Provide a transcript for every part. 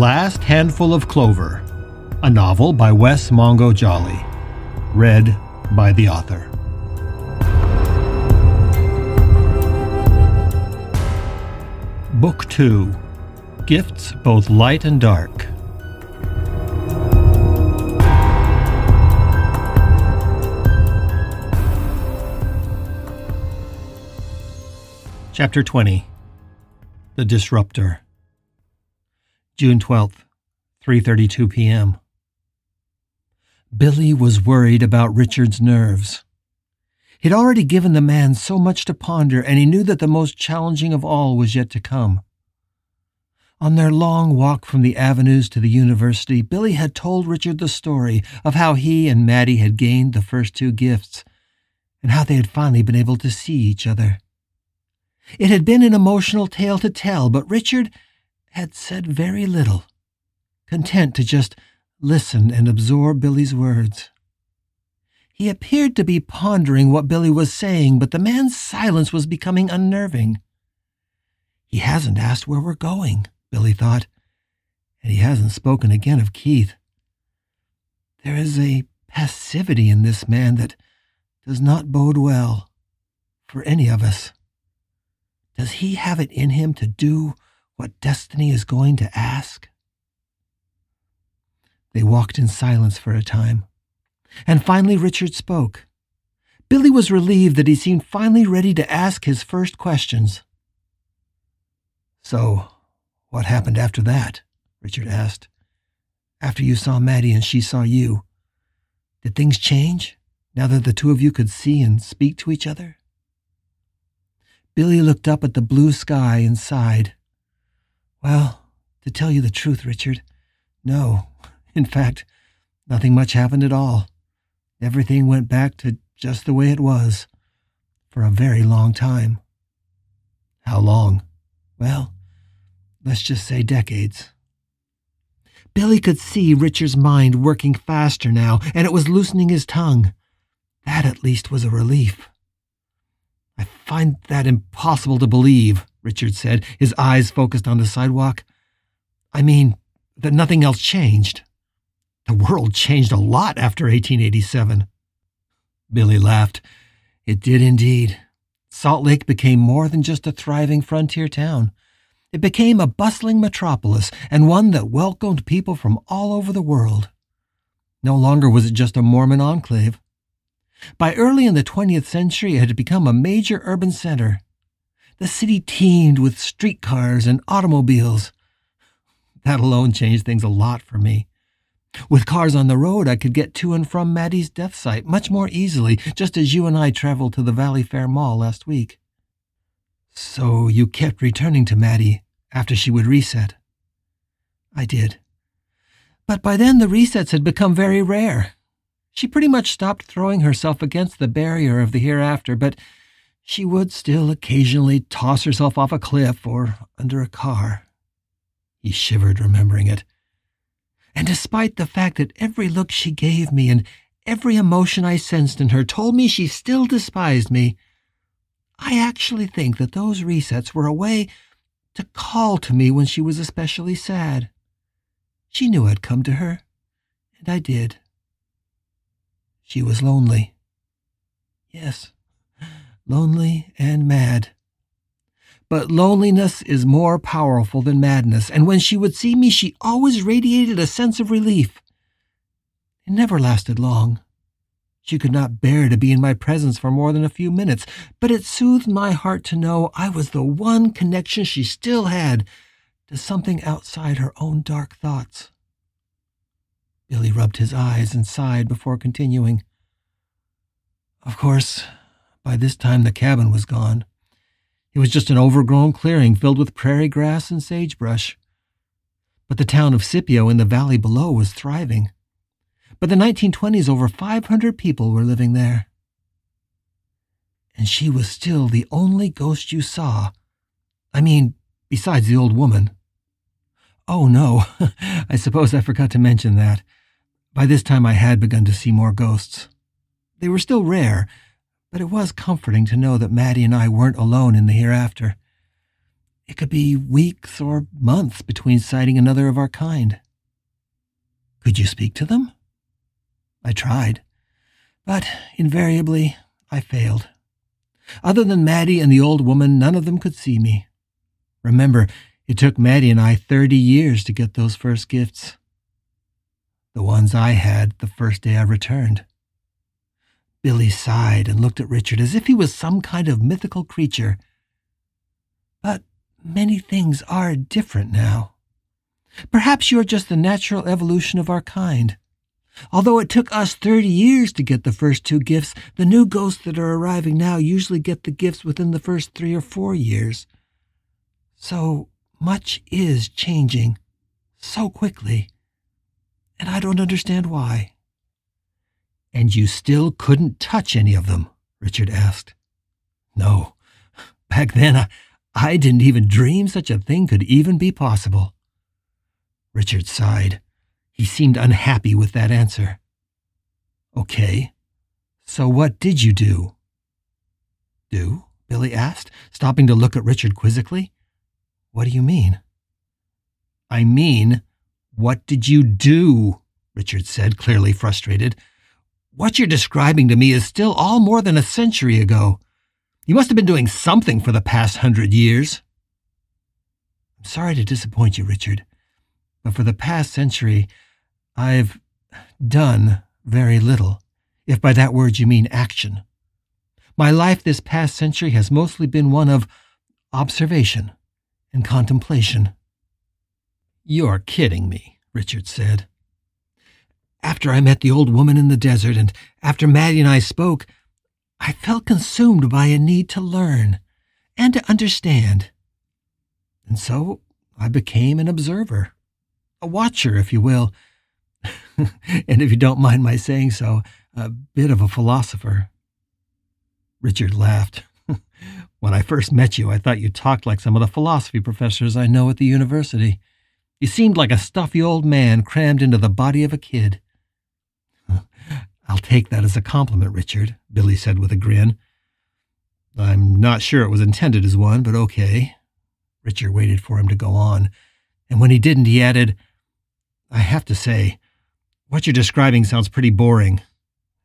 Last Handful of Clover, a novel by Wes Mongo Jolley, read by the author. Book 2 Gifts Both Light and Dark. Chapter 20 The Disruptor. June 12th, 3:32 p.m. Billy was worried about Richard's nerves. He'd already given the man so much to ponder, and he knew that the most challenging of all was yet to come. On their long walk from the avenues to the university, Billy had told Richard the story of how he and Maddie had gained the first two gifts, and how they had finally been able to see each other. It had been an emotional tale to tell, but Richard had said very little, content to just listen and absorb Billy's words. He appeared to be pondering what Billy was saying, but the man's silence was becoming unnerving. He hasn't asked where we're going, Billy thought, and he hasn't spoken again of Keith. There is a passivity in this man that does not bode well for any of us. Does he have it in him to do what destiny is going to ask? They walked in silence for a time, and finally Richard spoke. Billy was relieved that he seemed finally ready to ask his first questions. So, what happened after that? Richard asked. After you saw Maddie and she saw you, did things change now that the two of you could see and speak to each other? Billy looked up at the blue sky and sighed. Well, to tell you the truth, Richard, no. In fact, nothing much happened at all. Everything went back to just the way it was for a very long time. How long? Well, let's just say decades. Billy could see Richard's mind working faster now, and it was loosening his tongue. That at least was a relief. I find that impossible to believe, Richard said, his eyes focused on the sidewalk. I mean, that nothing else changed. The world changed a lot after 1887. Billy laughed. It did indeed. Salt Lake became more than just a thriving frontier town. It became a bustling metropolis and one that welcomed people from all over the world. No longer was it just a Mormon enclave. By early in the 20th century, it had become a major urban center. The city teemed with streetcars and automobiles. That alone changed things a lot for me. With cars on the road, I could get to and from Maddie's death site much more easily, just as you and I traveled to the Valley Fair Mall last week. So you kept returning to Maddie after she would reset? I did. But by then the resets had become very rare. She pretty much stopped throwing herself against the barrier of the hereafter, but she would still occasionally toss herself off a cliff or under a car. He shivered, remembering it. And despite the fact that every look she gave me and every emotion I sensed in her told me she still despised me, I actually think that those resets were a way to call to me when she was especially sad. She knew I'd come to her, and I did. She was lonely. Yes, lonely and mad. But loneliness is more powerful than madness, and when she would see me, she always radiated a sense of relief. It never lasted long. She could not bear to be in my presence for more than a few minutes, but it soothed my heart to know I was the one connection she still had to something outside her own dark thoughts. Billy rubbed his eyes and sighed before continuing. Of course, by this time the cabin was gone. It was just an overgrown clearing filled with prairie grass and sagebrush. But the town of Scipio in the valley below was thriving. By the 1920s, over 500 people were living there. And she was still the only ghost you saw. I mean, besides the old woman. Oh, no, I suppose I forgot to mention that. By this time, I had begun to see more ghosts. They were still rare, but it was comforting to know that Maddie and I weren't alone in the hereafter. it could be weeks or months between sighting another of our kind. Could you speak to them? I tried, but invariably I failed. Other than Maddie and the old woman, none of them could see me. Remember, it took Maddie and I 30 years to get those first gifts. The ones I had the first day I returned. Billy sighed and looked at Richard as if he was some kind of mythical creature. But many things are different now. Perhaps you're just the natural evolution of our kind. Although it took us 30 years to get the first two gifts, the new ghosts that are arriving now usually get the gifts within the first three or four years. So much is changing so quickly, and I don't understand why. And you still couldn't touch any of them? Richard asked. No. Back then, I, I didn't even dream such a thing could even be possible. Richard sighed. He seemed unhappy with that answer. Okay. So what did you do? Do? Billy asked, stopping to look at Richard quizzically. What do you mean? I mean, what did you do? Richard said, clearly frustrated. What you're describing to me is still all more than a century ago. You must have been doing something for the past hundred years. I'm sorry to disappoint you, Richard, but for the past century, I've done very little, if by that word you mean action. My life this past century has mostly been one of observation and contemplation. You're kidding me, Richard said. After I met the old woman in the desert and after Maddie and I spoke, I felt consumed by a need to learn and to understand. And so I became an observer, a watcher, if you will, and if you don't mind my saying so, a bit of a philosopher. Richard laughed. when I first met you, I thought you talked like some of the philosophy professors I know at the university. You seemed like a stuffy old man crammed into the body of a kid. I'll take that as a compliment, Richard, Billy said with a grin. I'm not sure it was intended as one, but okay. Richard waited for him to go on, and when he didn't, he added, I have to say, what you're describing sounds pretty boring,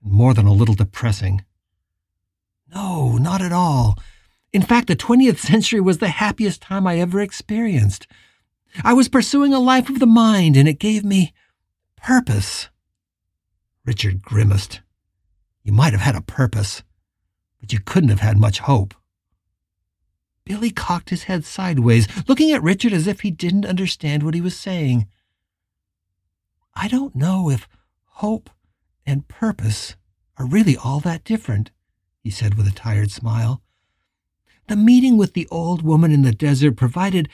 more than a little depressing. No, not at all. In fact, the 20th century was the happiest time I ever experienced. I was pursuing a life of the mind, and it gave me purpose. Richard grimaced. You might have had a purpose, but you couldn't have had much hope. Billy cocked his head sideways, looking at Richard as if he didn't understand what he was saying. I don't know if hope and purpose are really all that different, he said with a tired smile. The meeting with the old woman in the desert provided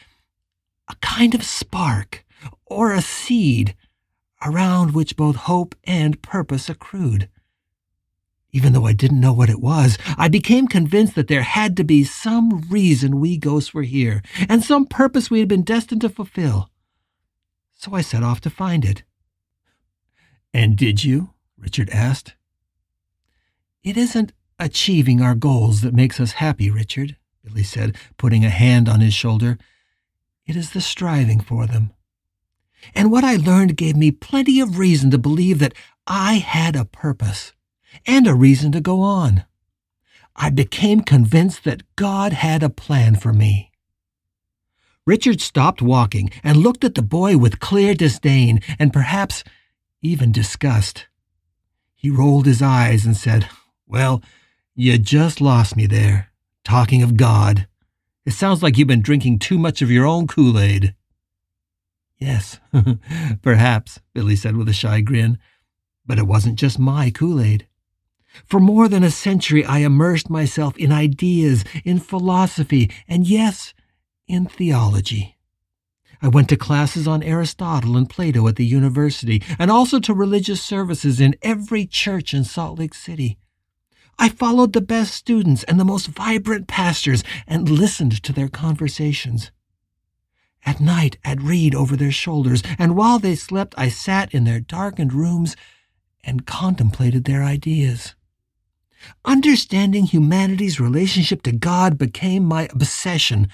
a kind of spark or a seed around which both hope and purpose accrued. Even though I didn't know what it was, I became convinced that there had to be some reason we ghosts were here, and some purpose we had been destined to fulfill. So I set off to find it. And did you? Richard asked. It isn't achieving our goals that makes us happy, Richard, Billy said, putting a hand on his shoulder. It is the striving for them. And what I learned gave me plenty of reason to believe that I had a purpose and a reason to go on. I became convinced that God had a plan for me. Richard stopped walking and looked at the boy with clear disdain and perhaps even disgust. He rolled his eyes and said, Well, you just lost me there, talking of God. It sounds like you've been drinking too much of your own Kool Aid. Yes, perhaps, Billy said with a shy grin. But it wasn't just my Kool Aid. For more than a century, I immersed myself in ideas, in philosophy, and yes, in theology. I went to classes on Aristotle and Plato at the university, and also to religious services in every church in Salt Lake City. I followed the best students and the most vibrant pastors and listened to their conversations. At night, I'd read over their shoulders, and while they slept, I sat in their darkened rooms and contemplated their ideas. Understanding humanity's relationship to God became my obsession.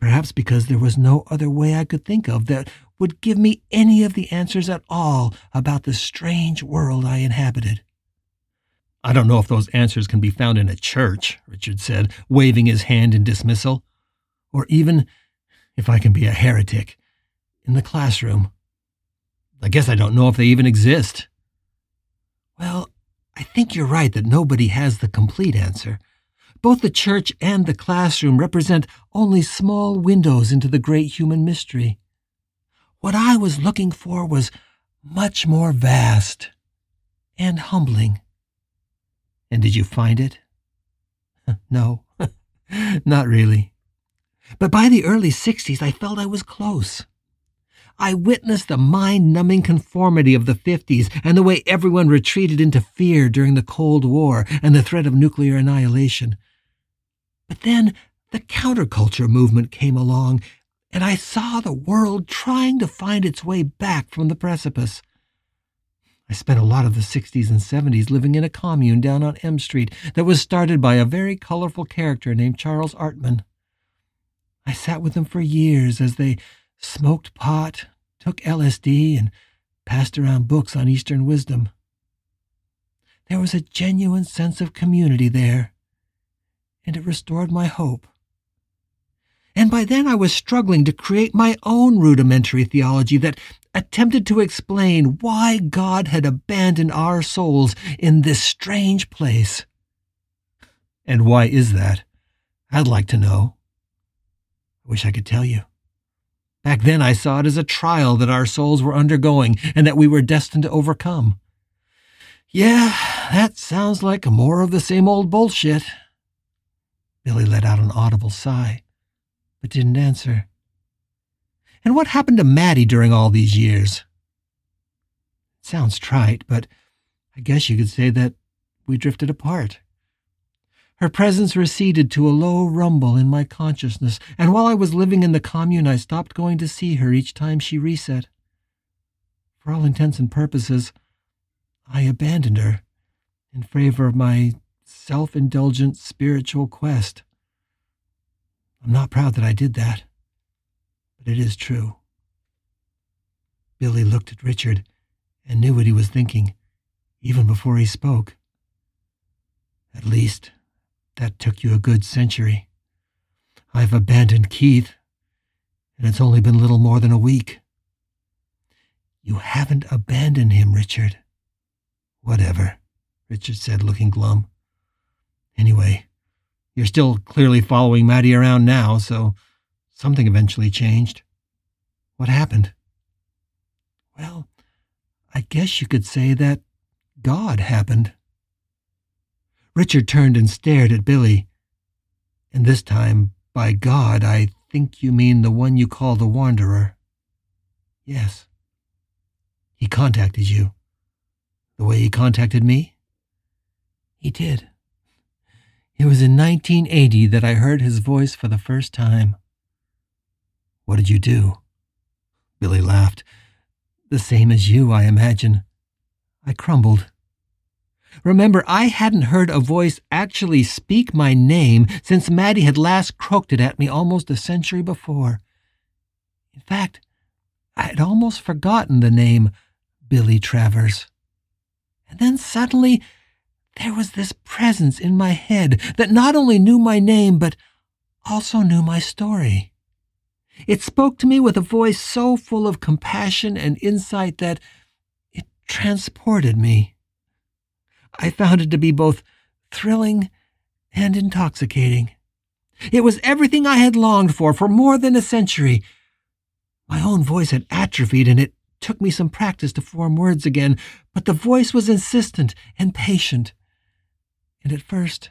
Perhaps because there was no other way I could think of that would give me any of the answers at all about the strange world I inhabited. I don't know if those answers can be found in a church, Richard said, waving his hand in dismissal, or even, if I can be a heretic, in the classroom. I guess I don't know if they even exist. Well, I think you're right that nobody has the complete answer. Both the church and the classroom represent only small windows into the great human mystery. What I was looking for was much more vast and humbling. And did you find it? no, not really. But by the early 60s, I felt I was close. I witnessed the mind numbing conformity of the 50s and the way everyone retreated into fear during the Cold War and the threat of nuclear annihilation. But then the counterculture movement came along, and I saw the world trying to find its way back from the precipice. I spent a lot of the 60s and 70s living in a commune down on M Street that was started by a very colorful character named Charles Artman. I sat with them for years as they smoked pot, took LSD, and passed around books on Eastern wisdom. There was a genuine sense of community there, and it restored my hope. And by then I was struggling to create my own rudimentary theology that attempted to explain why God had abandoned our souls in this strange place. And why is that? I'd like to know. I wish I could tell you. Back then, I saw it as a trial that our souls were undergoing and that we were destined to overcome. Yeah, that sounds like more of the same old bullshit. Billy let out an audible sigh, but didn't answer. And what happened to Maddie during all these years? Sounds trite, but I guess you could say that we drifted apart. Her presence receded to a low rumble in my consciousness, and while I was living in the commune, I stopped going to see her each time she reset. For all intents and purposes, I abandoned her in favor of my self indulgent spiritual quest. I'm not proud that I did that, but it is true. Billy looked at Richard and knew what he was thinking, even before he spoke. At least, that took you a good century. I've abandoned Keith, and it's only been little more than a week. You haven't abandoned him, Richard. Whatever, Richard said, looking glum. Anyway, you're still clearly following Maddie around now, so something eventually changed. What happened? Well, I guess you could say that God happened. Richard turned and stared at Billy. And this time, by God, I think you mean the one you call the Wanderer. Yes. He contacted you. The way he contacted me? He did. It was in 1980 that I heard his voice for the first time. What did you do? Billy laughed. The same as you, I imagine. I crumbled. Remember, I hadn't heard a voice actually speak my name since Maddie had last croaked it at me almost a century before. In fact, I had almost forgotten the name Billy Travers. And then suddenly, there was this presence in my head that not only knew my name, but also knew my story. It spoke to me with a voice so full of compassion and insight that it transported me. I found it to be both thrilling and intoxicating. It was everything I had longed for for more than a century. My own voice had atrophied, and it took me some practice to form words again, but the voice was insistent and patient. And at first,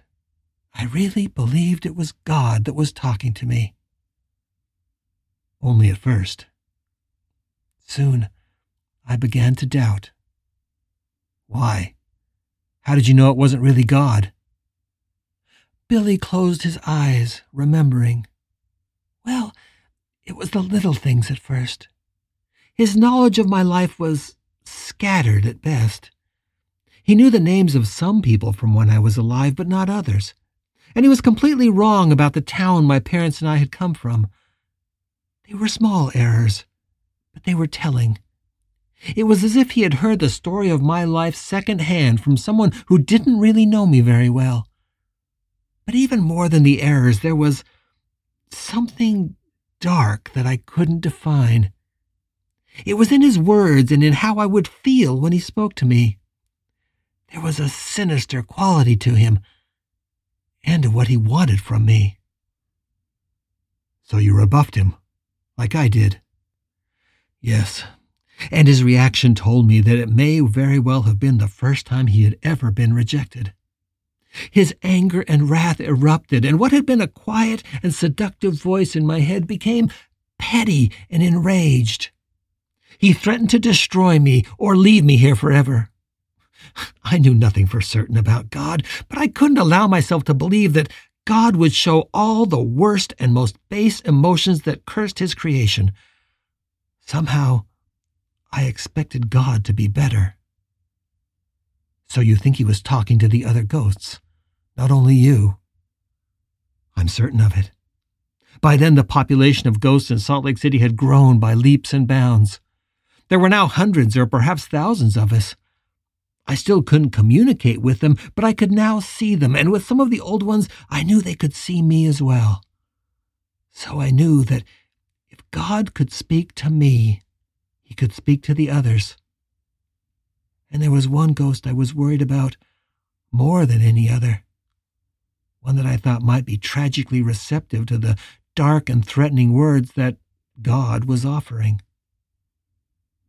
I really believed it was God that was talking to me. Only at first. Soon, I began to doubt. Why? How did you know it wasn't really God? Billy closed his eyes, remembering. Well, it was the little things at first. His knowledge of my life was scattered at best. He knew the names of some people from when I was alive, but not others. And he was completely wrong about the town my parents and I had come from. They were small errors, but they were telling. It was as if he had heard the story of my life secondhand from someone who didn't really know me very well. But even more than the errors, there was something dark that I couldn't define. It was in his words and in how I would feel when he spoke to me. There was a sinister quality to him, and to what he wanted from me. So you rebuffed him, like I did. Yes, and his reaction told me that it may very well have been the first time he had ever been rejected. His anger and wrath erupted, and what had been a quiet and seductive voice in my head became petty and enraged. He threatened to destroy me or leave me here forever. I knew nothing for certain about God, but I couldn't allow myself to believe that God would show all the worst and most base emotions that cursed his creation. Somehow, I expected God to be better. So you think he was talking to the other ghosts, not only you? I'm certain of it. By then, the population of ghosts in Salt Lake City had grown by leaps and bounds. There were now hundreds or perhaps thousands of us. I still couldn't communicate with them, but I could now see them, and with some of the old ones, I knew they could see me as well. So I knew that if God could speak to me, he could speak to the others. And there was one ghost I was worried about more than any other, one that I thought might be tragically receptive to the dark and threatening words that God was offering.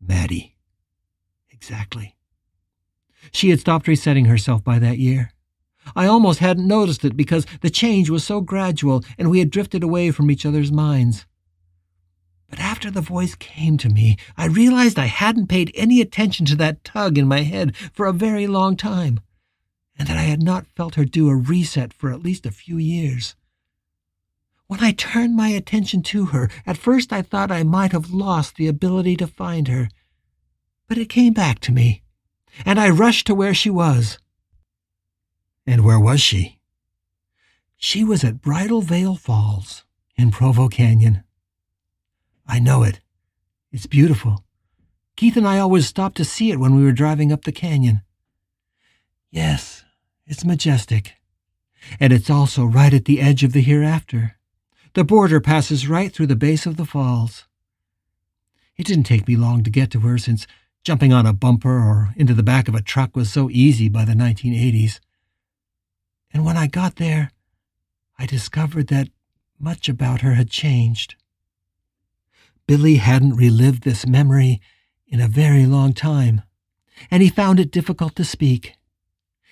Maddie. Exactly. She had stopped resetting herself by that year. I almost hadn't noticed it because the change was so gradual and we had drifted away from each other's minds. But after the voice came to me, I realized I hadn't paid any attention to that tug in my head for a very long time, and that I had not felt her do a reset for at least a few years. When I turned my attention to her, at first I thought I might have lost the ability to find her. But it came back to me and I rushed to where she was. And where was she? She was at Bridal Veil Falls in Provo Canyon. I know it. It's beautiful. Keith and I always stopped to see it when we were driving up the canyon. Yes, it's majestic. And it's also right at the edge of the hereafter. The border passes right through the base of the falls. It didn't take me long to get to her since Jumping on a bumper or into the back of a truck was so easy by the 1980s. And when I got there, I discovered that much about her had changed. Billy hadn't relived this memory in a very long time, and he found it difficult to speak.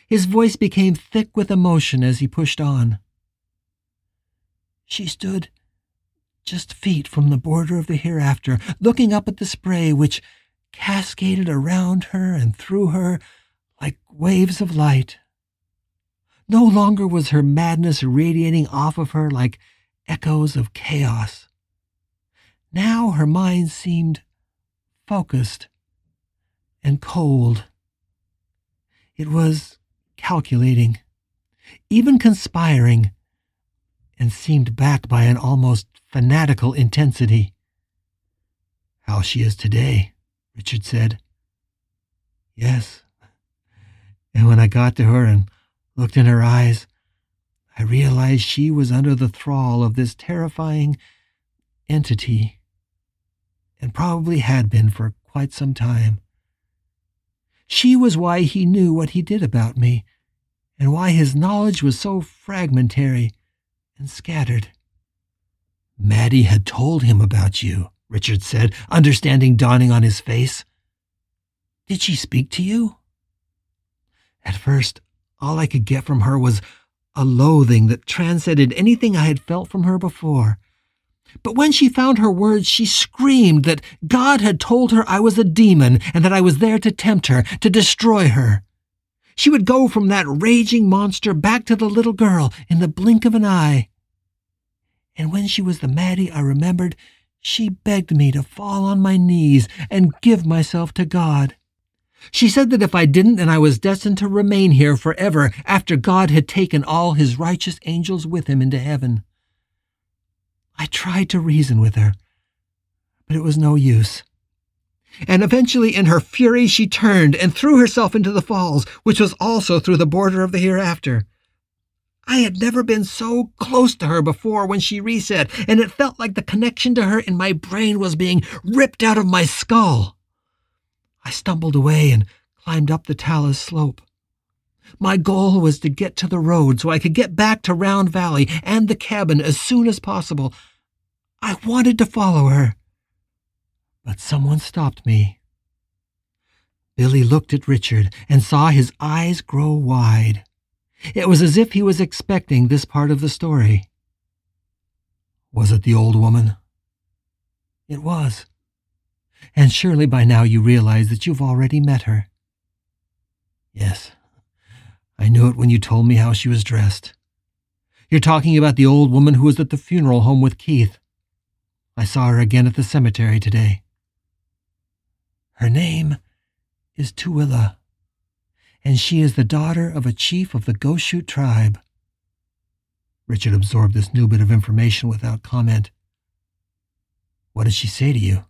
His voice became thick with emotion as he pushed on. She stood just feet from the border of the hereafter, looking up at the spray which cascaded around her and through her like waves of light. No longer was her madness radiating off of her like echoes of chaos. Now her mind seemed focused and cold. It was calculating, even conspiring, and seemed backed by an almost fanatical intensity. How she is today, Richard said. Yes. And when I got to her and looked in her eyes, I realized she was under the thrall of this terrifying entity, and probably had been for quite some time. She was why he knew what he did about me, and why his knowledge was so fragmentary and scattered. Maddie had told him about you, Richard said, understanding dawning on his face. Did she speak to you? At first, all I could get from her was a loathing that transcended anything I had felt from her before. But when she found her words, she screamed that God had told her I was a demon and that I was there to tempt her, to destroy her. She would go from that raging monster back to the little girl in the blink of an eye. And when she was the Maddie I remembered, she begged me to fall on my knees and give myself to God. She said that if I didn't, then I was destined to remain here forever after God had taken all his righteous angels with him into heaven. I tried to reason with her, but it was no use. And eventually, in her fury, she turned and threw herself into the falls, which was also through the border of the hereafter. I had never been so close to her before when she reset, and it felt like the connection to her in my brain was being ripped out of my skull. I stumbled away and climbed up the talus slope. My goal was to get to the road so I could get back to Round Valley and the cabin as soon as possible. I wanted to follow her. But someone stopped me. Billy looked at Richard and saw his eyes grow wide. It was as if he was expecting this part of the story. Was it the old woman? It was. And surely by now you realize that you've already met her. Yes, I knew it when you told me how she was dressed. You're talking about the old woman who was at the funeral home with Keith. I saw her again at the cemetery today. Her name is Tooele and she is the daughter of a chief of the Goshute tribe. Richard absorbed this new bit of information without comment. What did she say to you?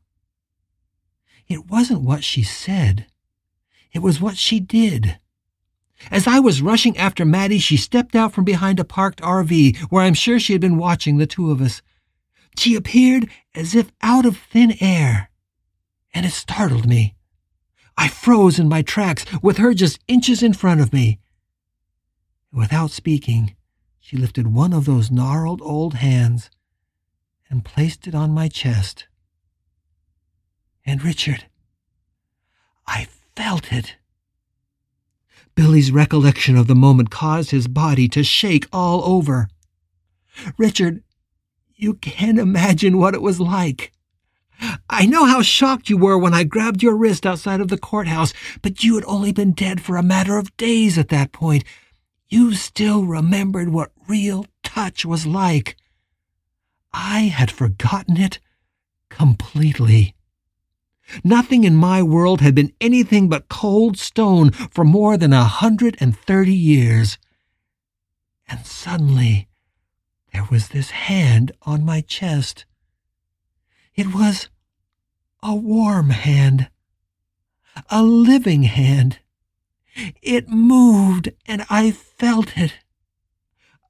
It wasn't what she said. It was what she did. As I was rushing after Maddie, she stepped out from behind a parked RV where I'm sure she had been watching the two of us. She appeared as if out of thin air, and it startled me. I froze in my tracks with her just inches in front of me. Without speaking, she lifted one of those gnarled old hands and placed it on my chest. And Richard, I felt it. Billy's recollection of the moment caused his body to shake all over. Richard, you can't imagine what it was like. I know how shocked you were when I grabbed your wrist outside of the courthouse, but you had only been dead for a matter of days at that point. You still remembered what real touch was like. I had forgotten it completely. Nothing in my world had been anything but cold stone for more than a hundred and thirty years. And suddenly, there was this hand on my chest. It was a warm hand, a living hand. It moved, and I felt it.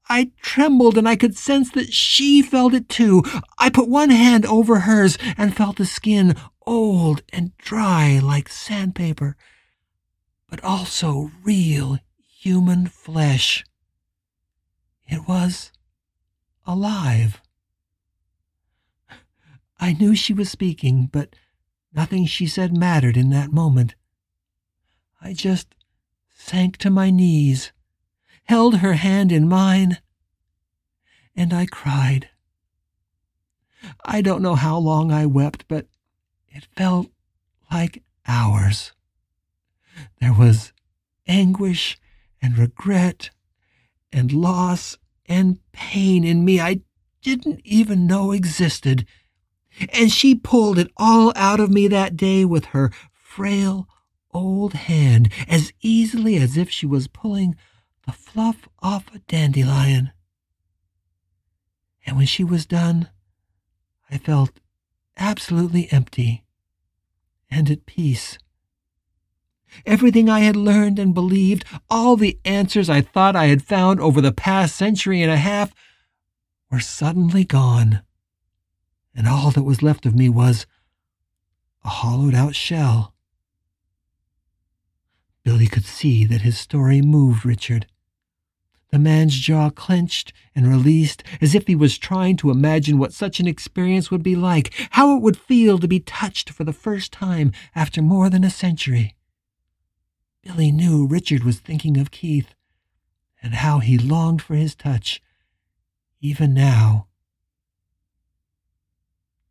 I trembled, and I could sense that she felt it too. I put one hand over hers and felt the skin old and dry like sandpaper, but also real human flesh. It was alive. I knew she was speaking, but nothing she said mattered in that moment. I just sank to my knees, held her hand in mine, and I cried. I don't know how long I wept, but it felt like hours. There was anguish and regret and loss and pain in me I didn't even know existed and she pulled it all out of me that day with her frail old hand as easily as if she was pulling the fluff off a dandelion. And when she was done, I felt absolutely empty and at peace. Everything I had learned and believed, all the answers I thought I had found over the past century and a half, were suddenly gone and all that was left of me was a hollowed out shell. Billy could see that his story moved Richard. The man's jaw clenched and released as if he was trying to imagine what such an experience would be like, how it would feel to be touched for the first time after more than a century. Billy knew Richard was thinking of Keith and how he longed for his touch, even now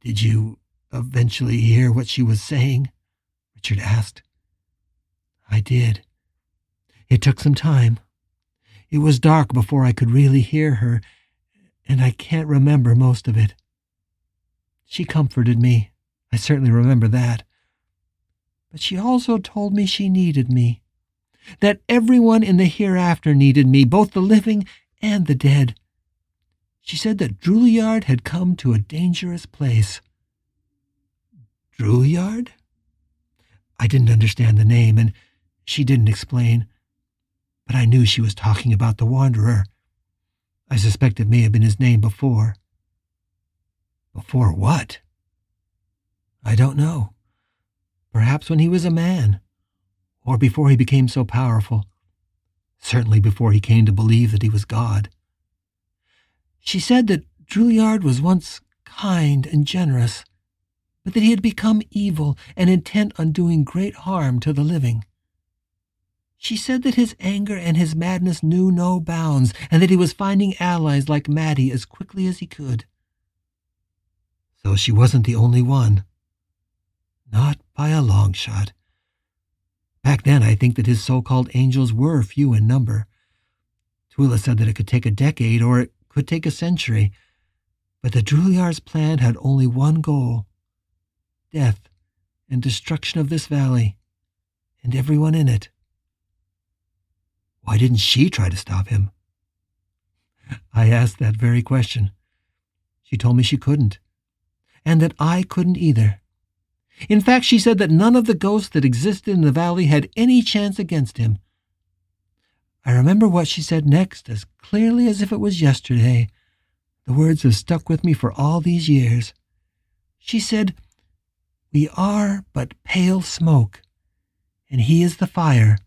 did you eventually hear what she was saying? Richard asked. I did. It took some time. It was dark before I could really hear her, and I can't remember most of it. She comforted me. I certainly remember that. But she also told me she needed me, that everyone in the hereafter needed me, both the living and the dead. She said that Drouillard had come to a dangerous place. Drouillard? I didn't understand the name, and she didn't explain, but I knew she was talking about the Wanderer. I suspect it may have been his name before. Before what? I don't know. Perhaps when he was a man, or before he became so powerful. Certainly before he came to believe that he was God. She said that Drouillard was once kind and generous, but that he had become evil and intent on doing great harm to the living. She said that his anger and his madness knew no bounds, and that he was finding allies like Maddie as quickly as he could. So she wasn't the only one. Not by a long shot. Back then, I think that his so called angels were few in number. Tooele said that it could take a decade or it could take a century, but the Drouillard's plan had only one goal death and destruction of this valley and everyone in it. Why didn't she try to stop him? I asked that very question. She told me she couldn't, and that I couldn't either. In fact, she said that none of the ghosts that existed in the valley had any chance against him. I remember what she said next as clearly as if it was yesterday. The words have stuck with me for all these years. She said, We are but pale smoke, and he is the fire.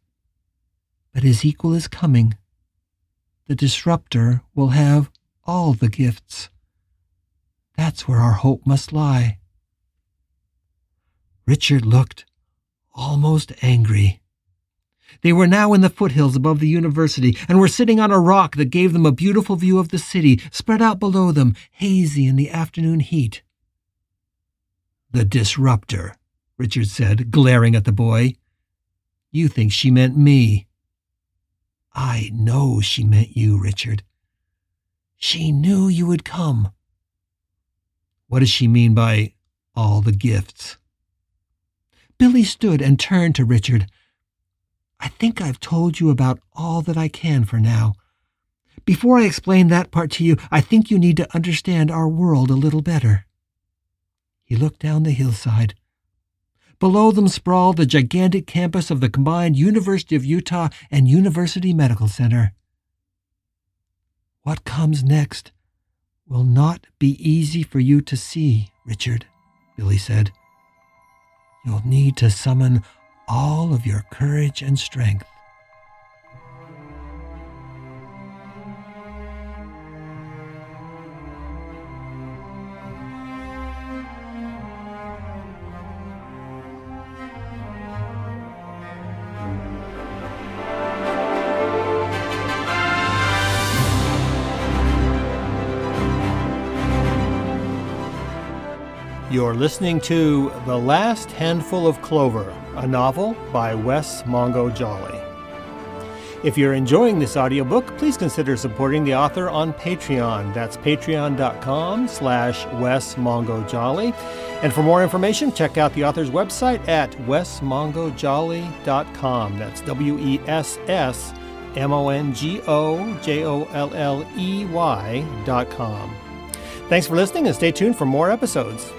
But his equal is coming. The disruptor will have all the gifts. That's where our hope must lie. Richard looked almost angry. They were now in the foothills above the university and were sitting on a rock that gave them a beautiful view of the city spread out below them, hazy in the afternoon heat. The disruptor, Richard said, glaring at the boy. You think she meant me. I know she meant you, Richard. She knew you would come. What does she mean by all the gifts? Billy stood and turned to Richard. I think I've told you about all that I can for now. Before I explain that part to you, I think you need to understand our world a little better. He looked down the hillside. Below them sprawled the gigantic campus of the combined University of Utah and University Medical Center. What comes next will not be easy for you to see, Richard, Billy said. You'll need to summon all of your courage and strength. You're listening to The Last Handful of Clover, a novel by Wes Mongo Jolley. If you're enjoying this audiobook, please consider supporting the author on Patreon. That's patreon.com slash Wes Mongo Jolley. And for more information, check out the author's website at wesmongojolley.com. That's W-E-S-S M-O-N-G-O-J-O-L-L-E-Y dot com. Thanks for listening and stay tuned for more episodes.